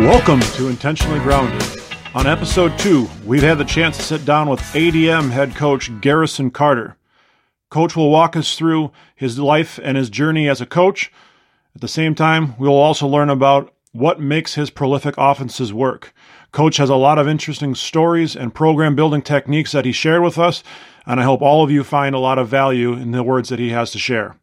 Welcome to Intentionally Grounded. On episode two, we've had the chance to sit down with ADM head coach Garrison Carter. Coach will walk us through his life and his journey as a coach. At the same time, we will also learn about what makes his prolific offenses work. Coach has a lot of interesting stories and program building techniques that he shared with us, and I hope all of you find a lot of value in the words that he has to share.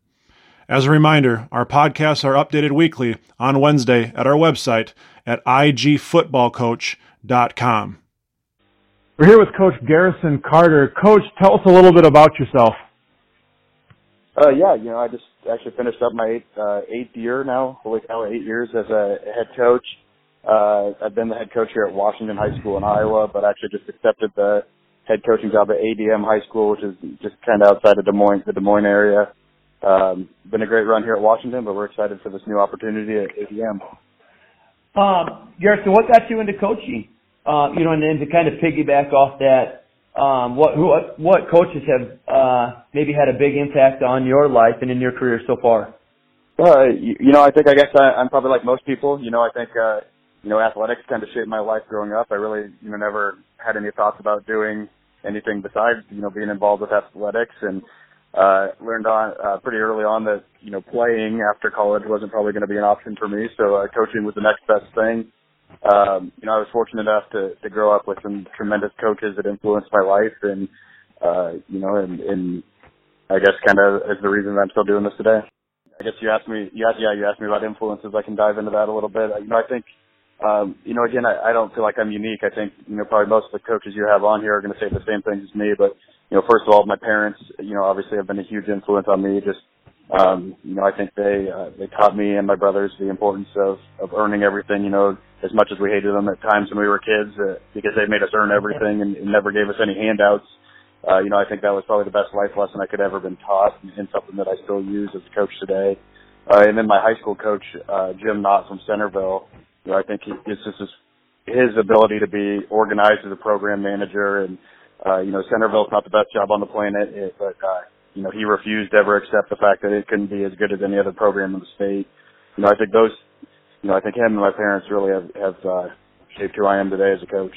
As a reminder, our podcasts are updated weekly on Wednesday at our website at igfootballcoach.com. We're here with Coach Garrison Carter. Coach, tell us a little bit about yourself. Uh, yeah, you know, I just actually finished up my eighth, uh, eighth year now. Holy cow, eight years as a head coach. Uh, I've been the head coach here at Washington High School in Iowa, but actually just accepted the head coaching job at ADM High School, which is just kind of outside of Des Moines, the Des Moines area. Um, been a great run here at Washington, but we're excited for this new opportunity at ADM. Um, Garrison, what got you into coaching? Uh, you know, and then to kind of piggyback off that, um, what what what coaches have uh, maybe had a big impact on your life and in your career so far? Uh, you, you know, I think I guess I, I'm probably like most people. You know, I think uh, you know athletics kind of shaped my life growing up. I really you know never had any thoughts about doing anything besides you know being involved with athletics and uh, learned on uh, pretty early on that you know playing after college wasn't probably going to be an option for me. So uh, coaching was the next best thing. Um, you know, I was fortunate enough to to grow up with some tremendous coaches that influenced my life, and uh, you know, and, and I guess kind of is the reason that I'm still doing this today. I guess you asked me, you asked, yeah, you asked me about influences. I can dive into that a little bit. You know, I think um, you know, again, I, I don't feel like I'm unique. I think, you know, probably most of the coaches you have on here are going to say the same things as me. But, you know, first of all, my parents, you know, obviously have been a huge influence on me. Just, um, you know, I think they, uh, they taught me and my brothers the importance of, of earning everything, you know, as much as we hated them at times when we were kids, uh, because they made us earn everything and, and never gave us any handouts. Uh, you know, I think that was probably the best life lesson I could ever been taught and, and something that I still use as a coach today. Uh, and then my high school coach, uh, Jim Knott from Centerville, you know, I think he, it's just his, his ability to be organized as a program manager and, uh, you know, Centerville's not the best job on the planet, it, but, uh, you know, he refused to ever accept the fact that it couldn't be as good as any other program in the state. You know, I think those, you know, I think him and my parents really have, have, uh, shaped who I am today as a coach.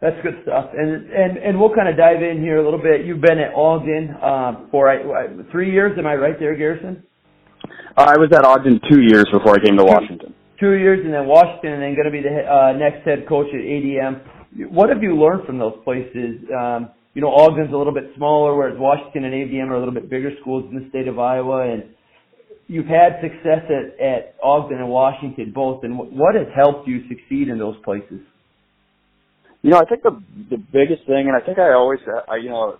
That's good stuff. And and and we'll kind of dive in here a little bit. You've been at Ogden uh, for uh, three years, am I right there, Garrison? Uh, I was at Ogden two years before I came to Washington two years, and then Washington, and then going to be the uh, next head coach at ADM. What have you learned from those places? Um, you know, Ogden's a little bit smaller, whereas Washington and ADM are a little bit bigger schools in the state of Iowa, and you've had success at, at Ogden and Washington both. And what has helped you succeed in those places? You know, I think the the biggest thing, and I think I always, I, you know,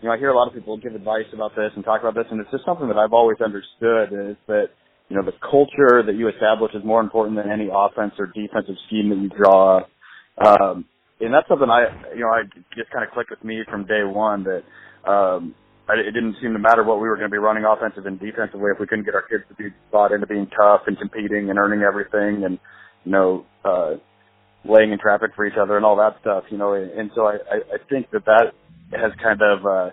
you know, I hear a lot of people give advice about this and talk about this, and it's just something that I've always understood is that you know, the culture that you establish is more important than any offense or defensive scheme that you draw up. Um, and that's something I, you know, I just kind of clicked with me from day one that, um, I, it didn't seem to matter what we were going to be running offensive and defensively if we couldn't get our kids to be bought into being tough and competing and earning everything and, you know, uh, laying in traffic for each other and all that stuff, you know, and, and so I, I, think that that has kind of, uh,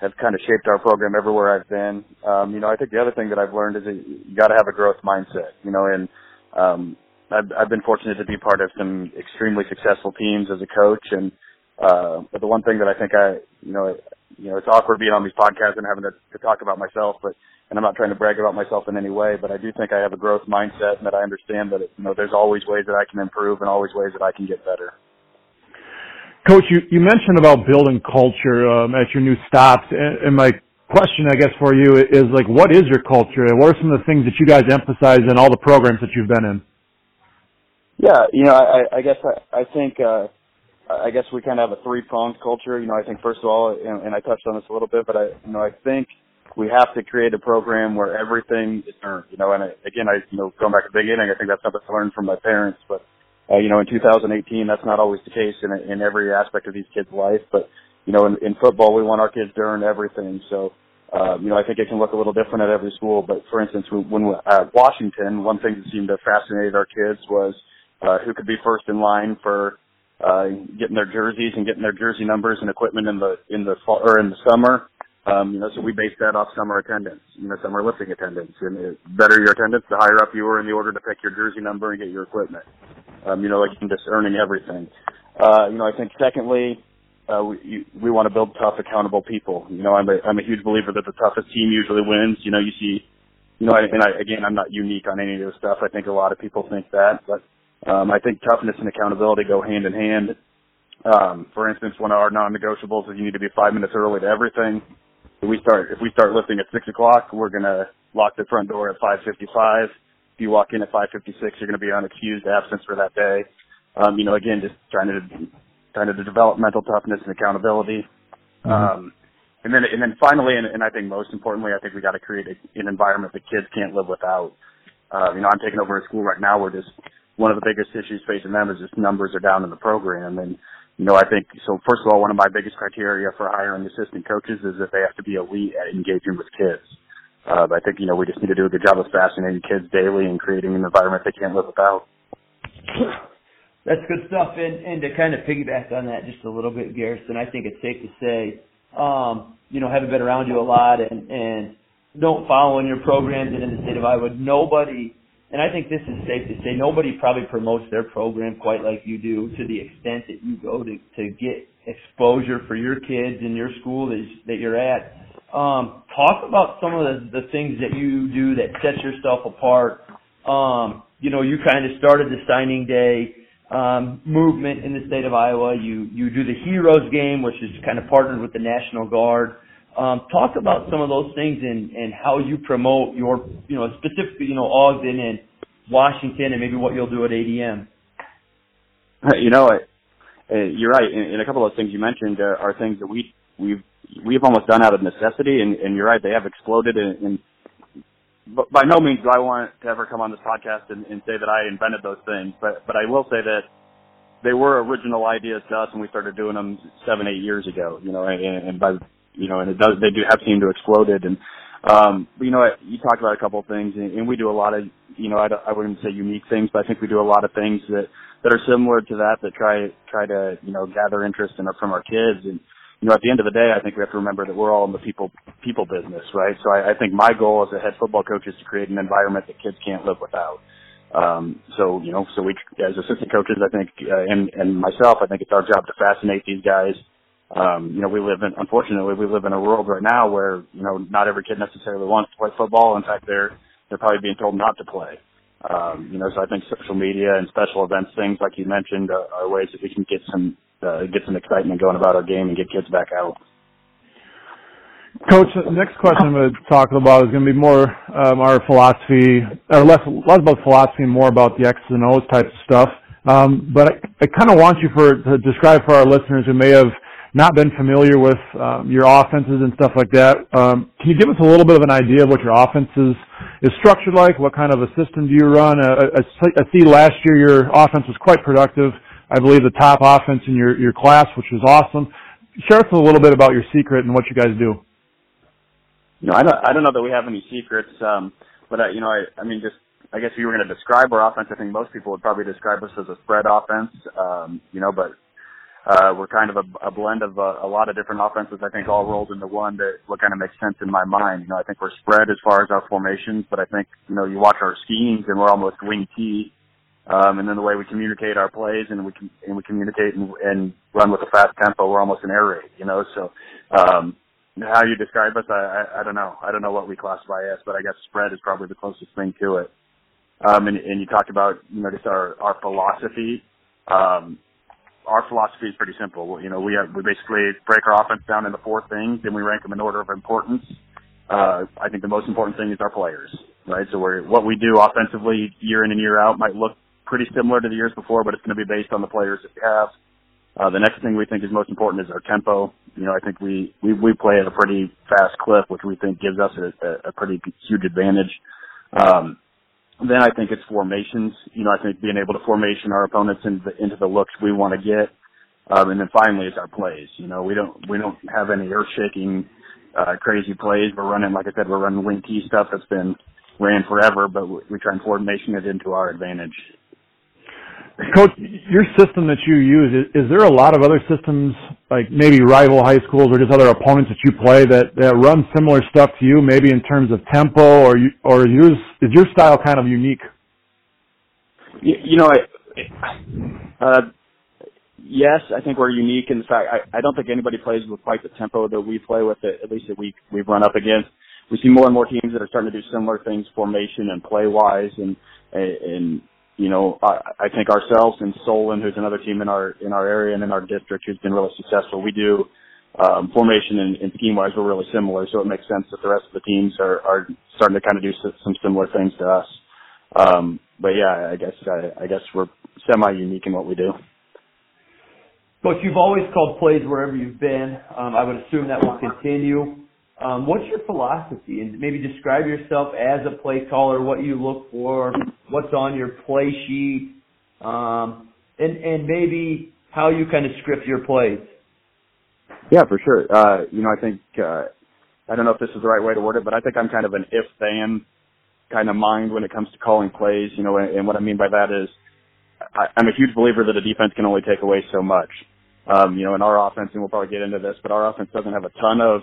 have kind of shaped our program everywhere I've been. Um, you know, I think the other thing that I've learned is that you got to have a growth mindset. You know, and um, I've, I've been fortunate to be part of some extremely successful teams as a coach. And uh, but the one thing that I think I, you know, you know, it's awkward being on these podcasts and having to, to talk about myself, but and I'm not trying to brag about myself in any way, but I do think I have a growth mindset and that I understand that you know there's always ways that I can improve and always ways that I can get better. Coach, you, you mentioned about building culture um, at your new stops, and, and my question, I guess, for you is like, what is your culture? What are some of the things that you guys emphasize in all the programs that you've been in? Yeah, you know, I, I guess I, I think uh, I guess we kind of have a three pronged culture. You know, I think first of all, and, and I touched on this a little bit, but I, you know, I think we have to create a program where everything is earned. You know, and I, again, I, you know, going back to the beginning, I think that's something I learned from my parents, but uh, you know, in 2018, that's not always the case in, in every aspect of these kids' life. But, you know, in, in football, we want our kids to earn everything. So, uh, you know, I think it can look a little different at every school. But for instance, when we, at Washington, one thing that seemed to fascinate our kids was uh, who could be first in line for uh, getting their jerseys and getting their jersey numbers and equipment in the in the fall or in the summer. Um, you know, so we base that off summer attendance, you know, summer lifting attendance. And the better your attendance, the higher up you were in the order to pick your jersey number and get your equipment. Um, you know, like just earning everything. Uh, you know, I think secondly, uh, we, we want to build tough, accountable people. You know, I'm a, I'm a huge believer that the toughest team usually wins. You know, you see, you know, and I, again, I'm not unique on any of this stuff. I think a lot of people think that, but, um, I think toughness and accountability go hand in hand. Um, for instance, one of our non-negotiables is you need to be five minutes early to everything. If we start, if we start lifting at six o'clock, we're going to lock the front door at 5.55. If you walk in at 5.56, you're going to be on excused absence for that day. Um, you know, again, just trying to, trying to develop mental toughness and accountability. Mm-hmm. Um, and then, and then finally, and, and I think most importantly, I think we got to create a, an environment that kids can't live without. Uh, you know, I'm taking over a school right now where just one of the biggest issues facing them is just numbers are down in the program. And you know, I think so. First of all, one of my biggest criteria for hiring assistant coaches is that they have to be elite at engaging with kids. Uh, I think you know we just need to do a good job of fascinating kids daily and creating an environment they can't live without. That's good stuff. And and to kind of piggyback on that just a little bit, Garrison, I think it's safe to say, um, you know, having been around you a lot and and don't follow in your programs and in the state of Iowa, nobody and I think this is safe to say nobody probably promotes their program quite like you do to the extent that you go to to get exposure for your kids in your school that that you're at. Um, talk about some of the, the things that you do that sets yourself apart. Um, you know, you kind of started the signing day um, movement in the state of Iowa. You you do the Heroes game, which is kind of partnered with the National Guard. Um, talk about some of those things and, and how you promote your, you know, specifically, you know, Ogden and Washington and maybe what you'll do at ADM. You know, uh, you're right. And, a couple of things you mentioned uh, are things that we we've we've almost done out of necessity. And, and you're right, they have exploded. And, and by no means do I want to ever come on this podcast and, and say that I invented those things. But but I will say that they were original ideas to us when we started doing them seven eight years ago. You know, and, and by you know, and it does, they do have seemed to explode it. And, um, you know, you talked about a couple of things and, and we do a lot of, you know, I, I wouldn't say unique things, but I think we do a lot of things that, that are similar to that, that try, try to, you know, gather interest in from our kids. And, you know, at the end of the day, I think we have to remember that we're all in the people, people business, right? So I, I think my goal as a head football coach is to create an environment that kids can't live without. Um, so, you know, so we, as assistant coaches, I think, uh, and, and myself, I think it's our job to fascinate these guys, um, you know, we live in, unfortunately, we live in a world right now where, you know, not every kid necessarily wants to play football. In fact, they're, they're probably being told not to play. Um, you know, so I think social media and special events, things like you mentioned, are, are ways that we can get some, uh, get some excitement going about our game and get kids back out. Coach, the next question I'm going to talk about is going to be more um, our philosophy, or less less about philosophy, and more about the X's and O's type of stuff. Um, but I, I kind of want you for to describe for our listeners who may have not been familiar with um, your offenses and stuff like that. Um, can you give us a little bit of an idea of what your offense is, is structured like? What kind of a system do you run? I, I, I see last year your offense was quite productive. I believe the top offense in your, your class, which was awesome. Share us a little bit about your secret and what you guys do. You know, I don't, I don't know that we have any secrets, um, but uh, you know, I, I mean, just I guess if you were going to describe our offense, I think most people would probably describe us as a spread offense. Um, you know, but uh, we're kind of a, a blend of a, a lot of different offenses. I think all rolled into one that what kind of makes sense in my mind. You know, I think we're spread as far as our formations, but I think you know you watch our schemes and we're almost wing T. Um, and then the way we communicate our plays and we can, and we communicate and, and run with a fast tempo, we're almost an air raid, you know. So um, how you describe us, I, I, I don't know. I don't know what we classify as, but I guess spread is probably the closest thing to it. Um, and, and you talked about you know just our our philosophy. Um, our philosophy is pretty simple. You know, we have, we basically break our offense down into four things, and we rank them in order of importance. Uh, I think the most important thing is our players, right? So we're, what we do offensively year in and year out might look pretty similar to the years before, but it's going to be based on the players that we have. Uh, the next thing we think is most important is our tempo. You know, I think we, we, we play at a pretty fast clip, which we think gives us a, a pretty huge advantage. Um, then I think it's formations. You know, I think being able to formation our opponents into the, into the looks we want to get. Um, and then finally it's our plays. You know, we don't, we don't have any earth shaking, uh, crazy plays. We're running, like I said, we're running wing T stuff that's been ran forever, but we, we try and formation it into our advantage. Coach, your system that you use, is, is there a lot of other systems, like maybe rival high schools or just other opponents that you play that, that run similar stuff to you, maybe in terms of tempo or you, or yours, is your style kind of unique? You, you know, I, uh, yes, I think we're unique in the fact I, I don't think anybody plays with quite the tempo that we play with, at least that we, we've run up against. We see more and more teams that are starting to do similar things formation and play wise and, and, you know, I, I think ourselves and Solon, who's another team in our in our area and in our district, who's been really successful. We do um, formation and, and scheme wise, we're really similar, so it makes sense that the rest of the teams are are starting to kind of do some similar things to us. Um, but yeah, I guess I, I guess we're semi unique in what we do. But you've always called plays wherever you've been. Um, I would assume that will continue. Um, what's your philosophy? And maybe describe yourself as a play caller, what you look for, what's on your play sheet, um, and and maybe how you kind of script your plays. Yeah, for sure. Uh, you know, I think uh, I don't know if this is the right way to word it, but I think I'm kind of an if then kind of mind when it comes to calling plays. You know, and, and what I mean by that is I, I'm a huge believer that a defense can only take away so much. Um, you know, in our offense, and we'll probably get into this, but our offense doesn't have a ton of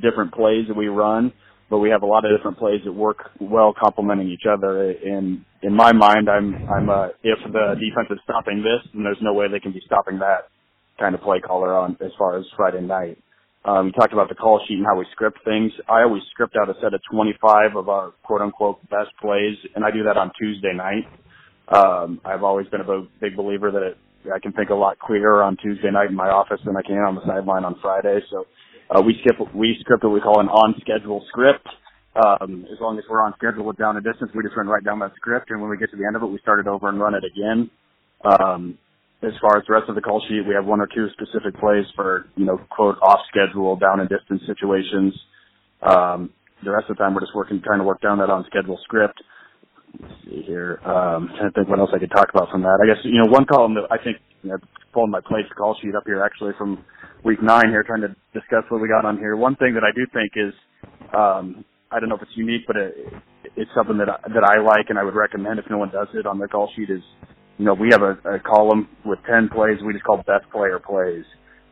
different plays that we run, but we have a lot of different plays that work well complementing each other. In in my mind, I'm I'm uh, if the defense is stopping this, then there's no way they can be stopping that kind of play caller on as far as Friday night. Um, you talked about the call sheet and how we script things. I always script out a set of 25 of our quote unquote best plays, and I do that on Tuesday night. Um, I've always been a big believer that it, I can think a lot clearer on Tuesday night in my office than I can on the sideline on Friday. So uh, we skip we script what we call an on schedule script. Um, as long as we're on schedule with down a distance, we just run right down that script, and when we get to the end of it, we start it over and run it again. Um, as far as the rest of the call sheet, we have one or two specific plays for you know quote off schedule down and distance situations. Um, the rest of the time, we're just working trying to work down that on schedule script. Let's see here. Um, trying to think what else I could talk about from that. I guess you know one column that I think you know, pulling my place call sheet up here actually from week nine here, trying to discuss what we got on here. One thing that I do think is, um, I don't know if it's unique, but it, it's something that I, that I like and I would recommend if no one does it on their call sheet is, you know, we have a, a column with 10 plays we just call best player plays.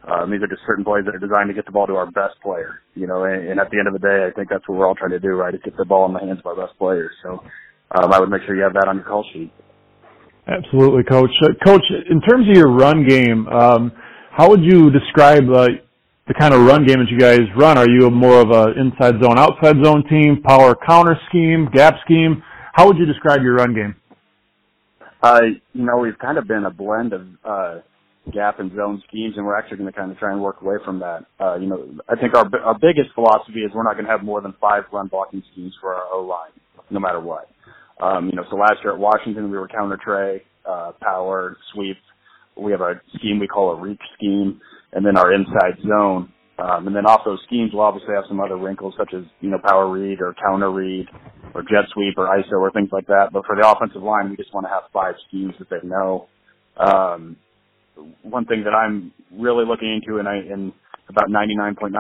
Um, these are just certain plays that are designed to get the ball to our best player, you know, and, and at the end of the day, I think that's what we're all trying to do, right? Is get the ball in the hands of our best players. So, um, I would make sure you have that on your call sheet. Absolutely, Coach. Uh, Coach, in terms of your run game, um, how would you describe uh, the kind of run game that you guys run? Are you more of a inside zone, outside zone team, power counter scheme, gap scheme? How would you describe your run game? Uh, you know, we've kind of been a blend of uh, gap and zone schemes, and we're actually going to kind of try and work away from that. Uh, you know, I think our our biggest philosophy is we're not going to have more than five run blocking schemes for our O line, no matter what. Um, you know, so last year at Washington, we were counter trey, uh, power, sweep. We have a scheme we call a reach scheme, and then our inside zone. Um, and then off those schemes, we'll obviously have some other wrinkles such as, you know, power read or counter read or jet sweep or ISO or things like that. But for the offensive line, we just want to have five schemes that they know. Um, one thing that I'm really looking into and I, and about 99.9%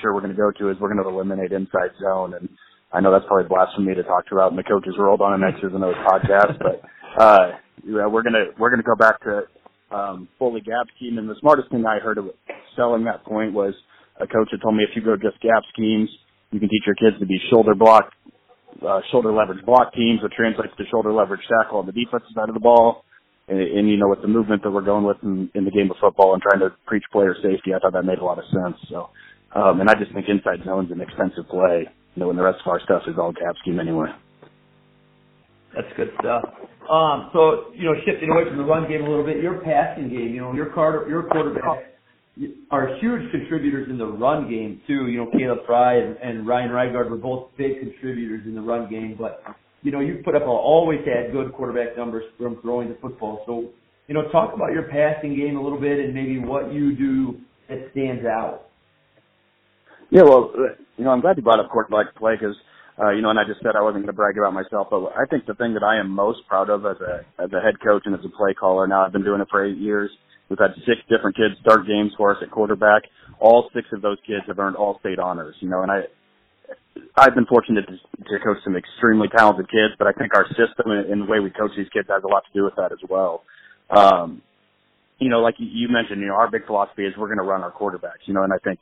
sure we're going to go to is we're going to eliminate inside zone. And I know that's probably blasphemy to talk to out in the coach's world on an X's and O's podcast, but uh, yeah, we're gonna we're gonna go back to um, fully gap scheme. And the smartest thing I heard of selling that point was a coach had told me if you go just gap schemes, you can teach your kids to be shoulder block, uh, shoulder leverage block teams, which translates to shoulder leverage tackle on the defensive side of the ball. And, and you know, with the movement that we're going with in, in the game of football and trying to preach player safety, I thought that made a lot of sense. So, um, and I just think inside zone's an expensive play you know, and the rest of our stuff is all gap scheme anyway. That's good stuff. Um, so you know, shifting away from the run game a little bit, your passing game, you know, your Carter, your quarterback are huge contributors in the run game too. You know, Caleb Fry and, and Ryan Reigard were both big contributors in the run game, but you know, you put up a, always had good quarterback numbers from throwing the football. So, you know, talk about your passing game a little bit and maybe what you do that stands out. Yeah, well, you know, I'm glad you brought up quarterback play because, uh, you know, and I just said I wasn't going to brag about myself, but I think the thing that I am most proud of as a as a head coach and as a play caller now, I've been doing it for eight years. We've had six different kids start games for us at quarterback. All six of those kids have earned all state honors. You know, and I I've been fortunate to, to coach some extremely talented kids, but I think our system and, and the way we coach these kids has a lot to do with that as well. Um, you know, like you mentioned, you know, our big philosophy is we're going to run our quarterbacks, you know, and I think,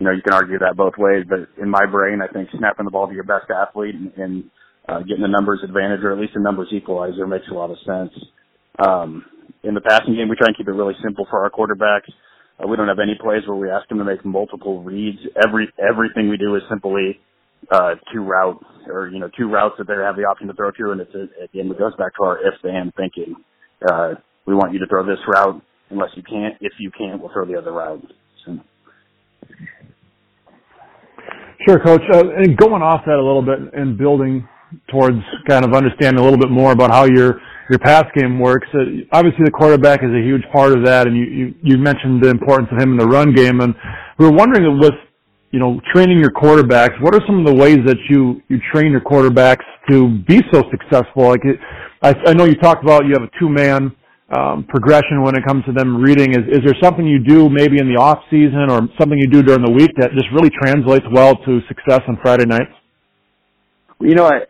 you know, you can argue that both ways, but in my brain, I think snapping the ball to your best athlete and, and uh, getting the numbers advantage or at least a numbers equalizer makes a lot of sense. Um, in the passing game, we try and keep it really simple for our quarterbacks. Uh, we don't have any plays where we ask them to make multiple reads. Every everything we do is simply uh, two routes or you know two routes that they have the option to throw to, and it's again it goes back to our if then thinking. Uh, we want you to throw this route unless you can't. If you can't, we'll throw the other route. So. Sure, Coach. Uh, and going off that a little bit and building towards kind of understanding a little bit more about how your your pass game works. Uh, obviously, the quarterback is a huge part of that, and you, you you mentioned the importance of him in the run game. And we were wondering with you know training your quarterbacks, what are some of the ways that you you train your quarterbacks to be so successful? Like, it, I, I know you talked about you have a two man um, progression when it comes to them reading. Is is there something you do maybe in the off season or something you do during the week that just really translates well to success on Friday nights? You know, I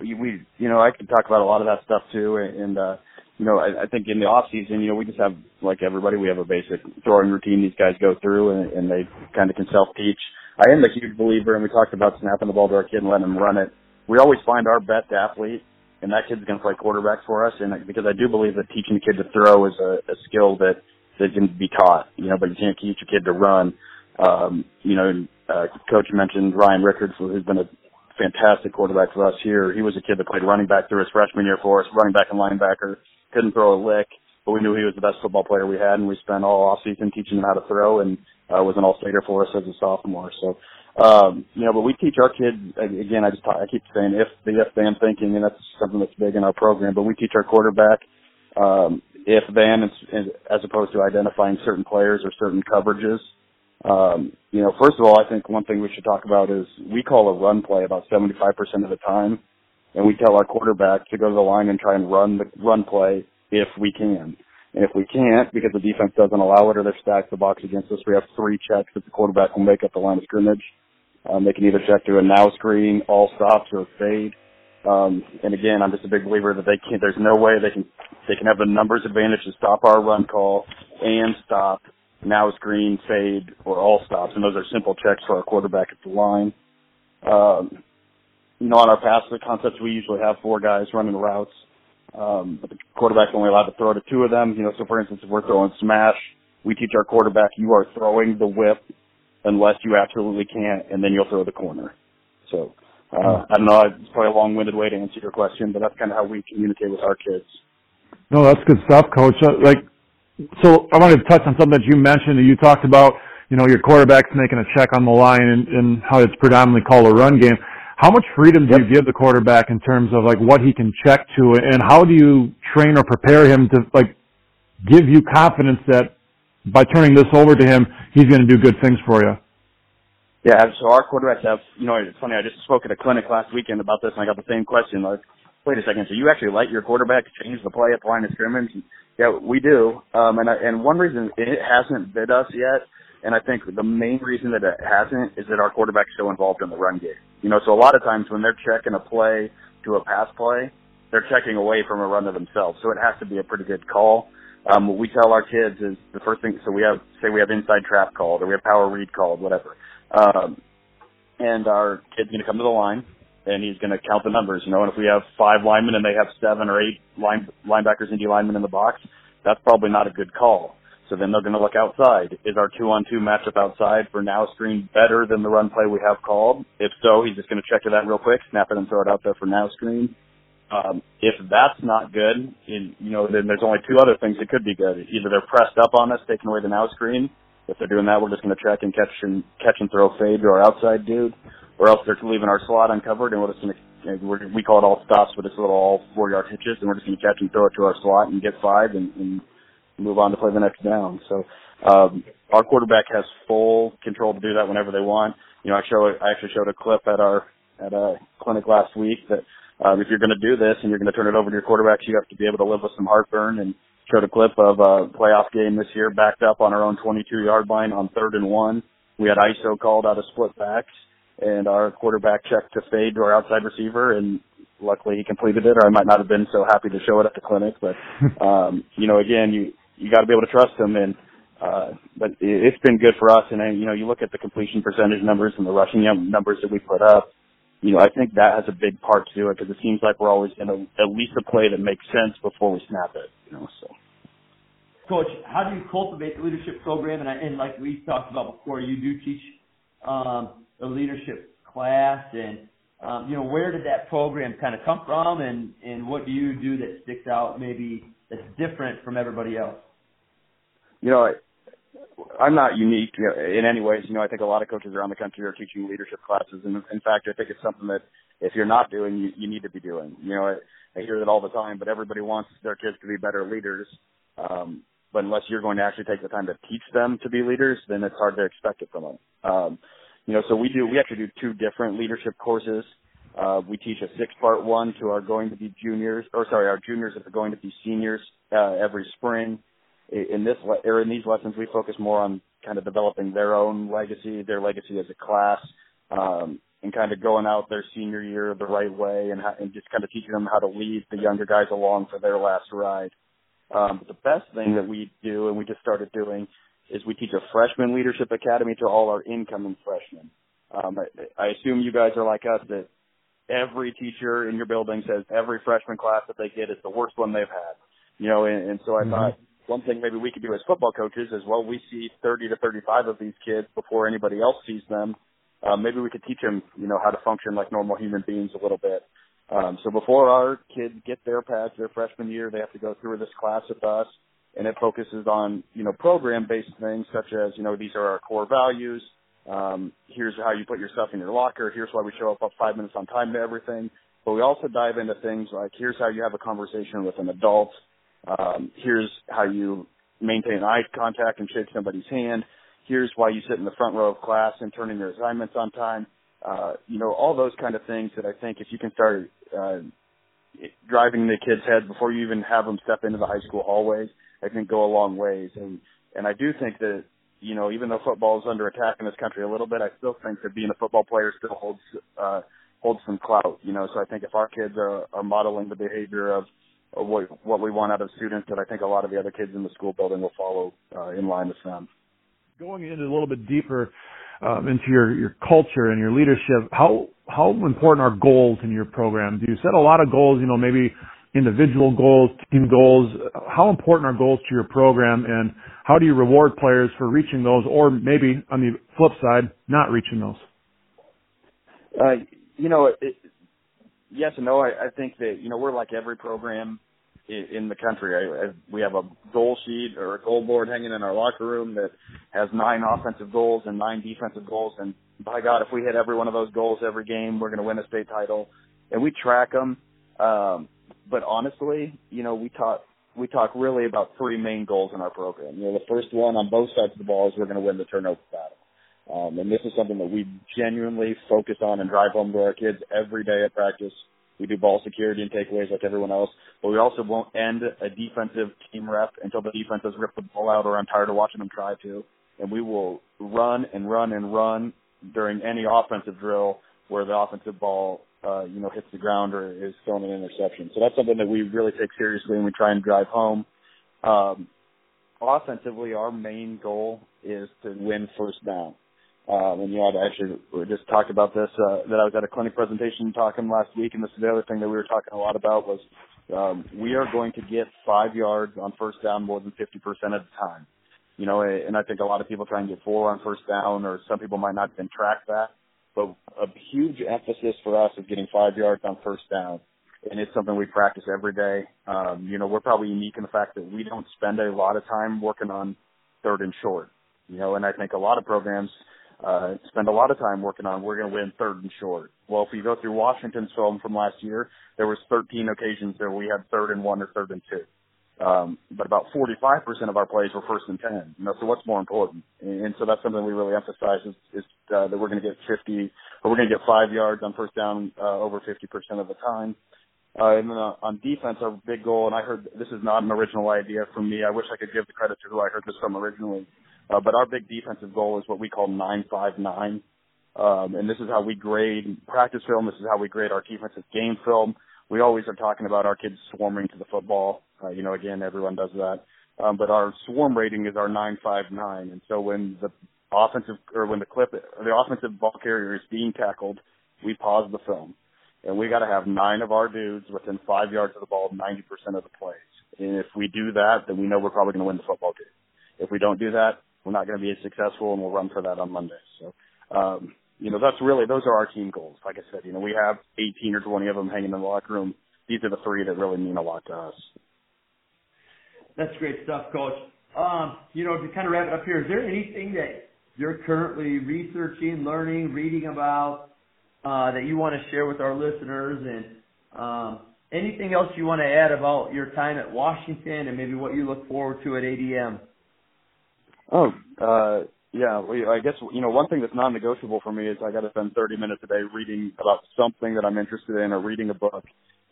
we you know I can talk about a lot of that stuff too, and uh, you know I, I think in the off season, you know, we just have like everybody, we have a basic throwing routine these guys go through, and, and they kind of can self teach. I am a huge believer, and we talked about snapping the ball to our kid and letting him run it. We always find our best athlete, and that kid's going to play quarterback for us. And because I do believe that teaching a kid to throw is a, a skill that that can be taught, you know, but you can't teach a kid to run. Um, you know, uh, coach mentioned Ryan Rickards, who's been a fantastic quarterback for us here. He was a kid that played running back through his freshman year for us, running back and linebacker. Couldn't throw a lick, but we knew he was the best football player we had, and we spent all off season teaching him how to throw, and uh, was an all-stater for us as a sophomore. So, um, you know, but we teach our kids again. I just talk, I keep saying if the if then thinking, and that's something that's big in our program. But we teach our quarterback um, if then as opposed to identifying certain players or certain coverages. Um, you know, first of all, I think one thing we should talk about is we call a run play about 75% of the time, and we tell our quarterback to go to the line and try and run the run play if we can. And if we can't, because the defense doesn't allow it or they're stacked the box against us, we have three checks that the quarterback will make up the line of scrimmage. Um, they can either check through a now screen, all stops, or fade. Um, and again, I'm just a big believer that they can't. There's no way they can they can have the numbers advantage to stop our run call and stop now screen, fade, or all stops, and those are simple checks for our quarterback at the line. Um, you know, on our pass the concepts, we usually have four guys running routes, um, but the quarterback's only allowed to throw to two of them. You know, so for instance, if we're throwing smash, we teach our quarterback you are throwing the whip unless you absolutely can't, and then you'll throw the corner. So uh, I don't know. It's probably a long-winded way to answer your question, but that's kind of how we communicate with our kids. No, that's good stuff, Coach. Uh, like so I wanted to touch on something that you mentioned. You talked about, you know, your quarterback's making a check on the line and, and how it's predominantly called a run game. How much freedom do yep. you give the quarterback in terms of like what he can check to and how do you train or prepare him to like give you confidence that by turning this over to him, he's going to do good things for you? Yeah, so our quarterbacks have, you know, it's funny, I just spoke at a clinic last weekend about this and I got the same question. Like, wait a second, so you actually let your quarterback change the play at the line of scrimmage? Yeah, we do. Um, and, and one reason it hasn't bit us yet, and I think the main reason that it hasn't is that our quarterback's so involved in the run game. You know, so a lot of times when they're checking a play to a pass play, they're checking away from a run to themselves. So it has to be a pretty good call. Um, what we tell our kids is the first thing, so we have, say we have inside trap called or we have power read called, whatever. Um, and our kid's going to come to the line and he's going to count the numbers. You know, and if we have five linemen and they have seven or eight line, linebackers and D linemen in the box, that's probably not a good call. So then they're going to look outside. Is our two-on-two matchup outside for now screen better than the run play we have called? If so, he's just going to check to that real quick, snap it and throw it out there for now screen. Um, if that's not good, you know, then there's only two other things that could be good. Either they're pressed up on us, taking away the now screen. If they're doing that, we're just going to check and catch and catch and throw fade to our outside dude or else they're leaving our slot uncovered, and we're just going to we call it all stops, but it's little all four yard hitches, and we're just going to catch and throw it to our slot and get five and, and move on to play the next down. So um, our quarterback has full control to do that whenever they want. You know, I show I actually showed a clip at our at a clinic last week that um, if you're going to do this and you're going to turn it over to your quarterbacks, you have to be able to live with some heartburn. And showed a clip of a playoff game this year, backed up on our own 22 yard line on third and one. We had ISO called out of split backs and our quarterback checked to fade to our outside receiver and luckily he completed it, or I might not have been so happy to show it at the clinic. But um, you know, again, you you got to be able to trust him, and uh, but it, it's been good for us. And you know, you look at the completion percentage numbers and the rushing numbers that we put up. You know, I think that has a big part to it because it seems like we're always in a, at least a play that makes sense before we snap it. You know, so. Coach, how do you cultivate the leadership program? And, I, and like we talked about before, you do teach um, a leadership class, and um, you know where did that program kind of come from, and and what do you do that sticks out, maybe that's different from everybody else? You know, I'm not unique in any ways. You know, I think a lot of coaches around the country are teaching leadership classes, and in fact, I think it's something that if you're not doing, you, you need to be doing. You know, I, I hear that all the time, but everybody wants their kids to be better leaders. Um, but unless you're going to actually take the time to teach them to be leaders, then it's hard to expect it from them. Um, you know, so we do, we actually do two different leadership courses. Uh, we teach a six part one to our going to be juniors, or sorry, our juniors that are going to be seniors, uh, every spring in this or in these lessons, we focus more on kind of developing their own legacy, their legacy as a class, um, and kind of going out their senior year the right way, and, and just kind of teaching them how to lead the younger guys along for their last ride. Um, but the best thing that we do, and we just started doing, is we teach a freshman leadership academy to all our incoming freshmen. Um, I, I assume you guys are like us that every teacher in your building says every freshman class that they get is the worst one they've had. You know, and, and so I mm-hmm. thought one thing maybe we could do as football coaches is well, we see 30 to 35 of these kids before anybody else sees them. Um, maybe we could teach them, you know, how to function like normal human beings a little bit. Um, so before our kids get their pads their freshman year, they have to go through this class with us, and it focuses on, you know, program-based things such as, you know, these are our core values. Um, here's how you put your stuff in your locker. Here's why we show up five minutes on time to everything. But we also dive into things like here's how you have a conversation with an adult. Um, here's how you maintain eye contact and shake somebody's hand. Here's why you sit in the front row of class and turn in your assignments on time. Uh, you know, all those kind of things that I think if you can start uh, driving the kids' heads before you even have them step into the high school hallways, I think go a long ways. And and I do think that you know, even though football is under attack in this country a little bit, I still think that being a football player still holds uh, holds some clout. You know, so I think if our kids are, are modeling the behavior of what what we want out of students that I think a lot of the other kids in the school building will follow uh, in line with them. Going into a little bit deeper um, into your your culture and your leadership, how how important are goals in your program? Do you set a lot of goals? You know, maybe individual goals, team goals. How important are goals to your program, and how do you reward players for reaching those, or maybe on the flip side, not reaching those? Uh, you know, it, yes and no. I, I think that you know we're like every program in, the country. I, I, we have a goal sheet or a goal board hanging in our locker room that has nine offensive goals and nine defensive goals. And by God, if we hit every one of those goals every game, we're going to win a state title. And we track them. Um, but honestly, you know, we talk we talk really about three main goals in our program. You know, the first one on both sides of the ball is we're going to win the turnover battle. Um, and this is something that we genuinely focus on and drive home to our kids every day at practice. We do ball security and takeaways like everyone else, but we also won't end a defensive team rep until the defense has ripped the ball out or I'm tired of watching them try to. And we will run and run and run during any offensive drill where the offensive ball, uh, you know, hits the ground or is thrown an interception. So that's something that we really take seriously and we try and drive home. Um, offensively, our main goal is to win first down. Um, and you I actually we just talked about this. Uh, that I was at a clinic presentation talking last week, and this is the other thing that we were talking a lot about was um, we are going to get five yards on first down more than 50% of the time. You know, and I think a lot of people try and get four on first down, or some people might not even track that. But a huge emphasis for us is getting five yards on first down, and it's something we practice every day. Um, you know, we're probably unique in the fact that we don't spend a lot of time working on third and short. You know, and I think a lot of programs uh, spend a lot of time working on we're going to win third and short. Well, if you go through Washington's film from last year, there was 13 occasions where we had third and one or third and two. Um, but about 45% of our plays were first and 10. You know, so what's more important? And, and so that's something we really emphasize is, is uh, that we're going to get 50, or we're going to get five yards on first down uh, over 50% of the time. Uh, and then uh, on defense, our big goal, and I heard this is not an original idea from me. I wish I could give the credit to who I heard this from originally. Uh, but our big defensive goal is what we call 959. Um, and this is how we grade practice film. This is how we grade our defensive game film. We always are talking about our kids swarming to the football. Uh, you know, again, everyone does that. Um, but our swarm rating is our 959. And so when the offensive or when the clip, the offensive ball carrier is being tackled, we pause the film. And we got to have nine of our dudes within five yards of the ball 90% of the plays. And if we do that, then we know we're probably going to win the football game. If we don't do that, we're not going to be as successful and we'll run for that on Monday. So, um, you know, that's really, those are our team goals. Like I said, you know, we have 18 or 20 of them hanging in the locker room. These are the three that really mean a lot to us. That's great stuff, Coach. Um, you know, to kind of wrap it up here, is there anything that you're currently researching, learning, reading about uh, that you want to share with our listeners, and um, anything else you want to add about your time at Washington and maybe what you look forward to at ADM? Oh, uh, yeah. Well, I guess you know one thing that's non-negotiable for me is I got to spend 30 minutes a day reading about something that I'm interested in or reading a book.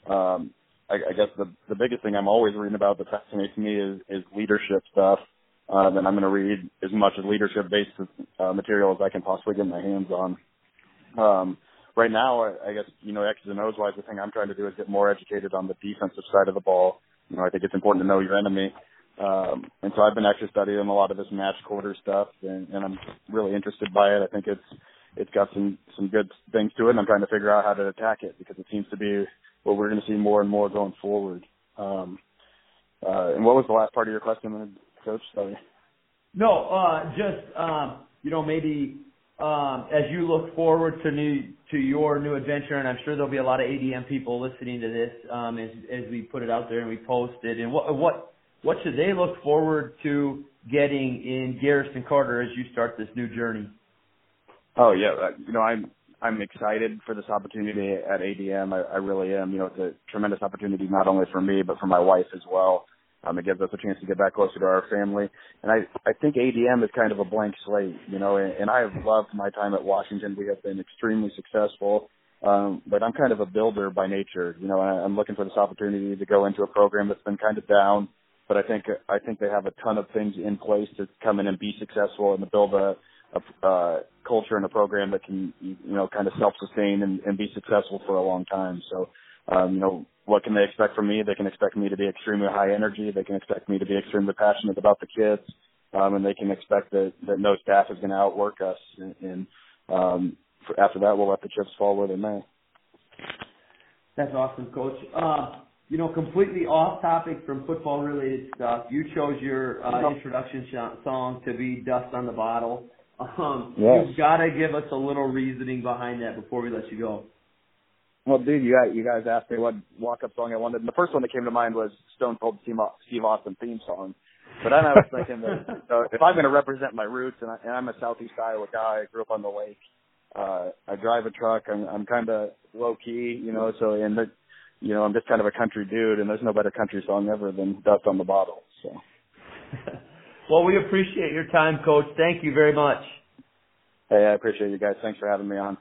Um, I, I guess the the biggest thing I'm always reading about that fascinates me is is leadership stuff. Uh, then I'm going to read as much as leadership based uh, material as I can possibly get my hands on. Um, right now, I, I guess you know X's and O's wise, the thing I'm trying to do is get more educated on the defensive side of the ball. You know, I think it's important to know your enemy. Um, and so I've been actually studying a lot of this match quarter stuff, and, and I'm really interested by it. I think it's it's got some some good things to it, and I'm trying to figure out how to attack it because it seems to be what we're going to see more and more going forward. Um, uh, and what was the last part of your question, Coach? Sorry. No, uh, just um, you know maybe um, as you look forward to new to your new adventure, and I'm sure there'll be a lot of ADM people listening to this um, as as we put it out there and we post it. And what what what should they look forward to getting in Garrison Carter as you start this new journey? Oh yeah, uh, you know I'm I'm excited for this opportunity at ADM. I, I really am. You know, it's a tremendous opportunity not only for me but for my wife as well. Um, it gives us a chance to get back closer to our family, and I I think ADM is kind of a blank slate. You know, and, and I have loved my time at Washington. We have been extremely successful. Um, but I'm kind of a builder by nature. You know, I'm looking for this opportunity to go into a program that's been kind of down, but I think I think they have a ton of things in place to come in and be successful and to build a a culture and a program that can you know kind of self-sustain and, and be successful for a long time. So, um, you know, what can they expect from me? They can expect me to be extremely high energy. They can expect me to be extremely passionate about the kids, um, and they can expect that that no staff is going to outwork us. And, and um, for, after that, we'll let the chips fall where they may. That's awesome, Coach. Uh, you know, completely off topic from football related stuff. You chose your uh, introduction song to be "Dust on the Bottle." Um, yes. You've got to give us a little reasoning behind that before we let you go. Well, dude, you guys, you guys asked me what walk-up song I wanted, and the first one that came to mind was Stone Cold Steve Austin theme song. But then I was thinking that so if I'm going to represent my roots, and, I, and I'm a Southeast Iowa guy, I grew up on the lake. Uh, I drive a truck. I'm, I'm kind of low key, you know. So and the, you know, I'm just kind of a country dude, and there's no better country song ever than "Dust on the Bottle." So. Well, we appreciate your time, Coach. Thank you very much. Hey, I appreciate you guys. Thanks for having me on.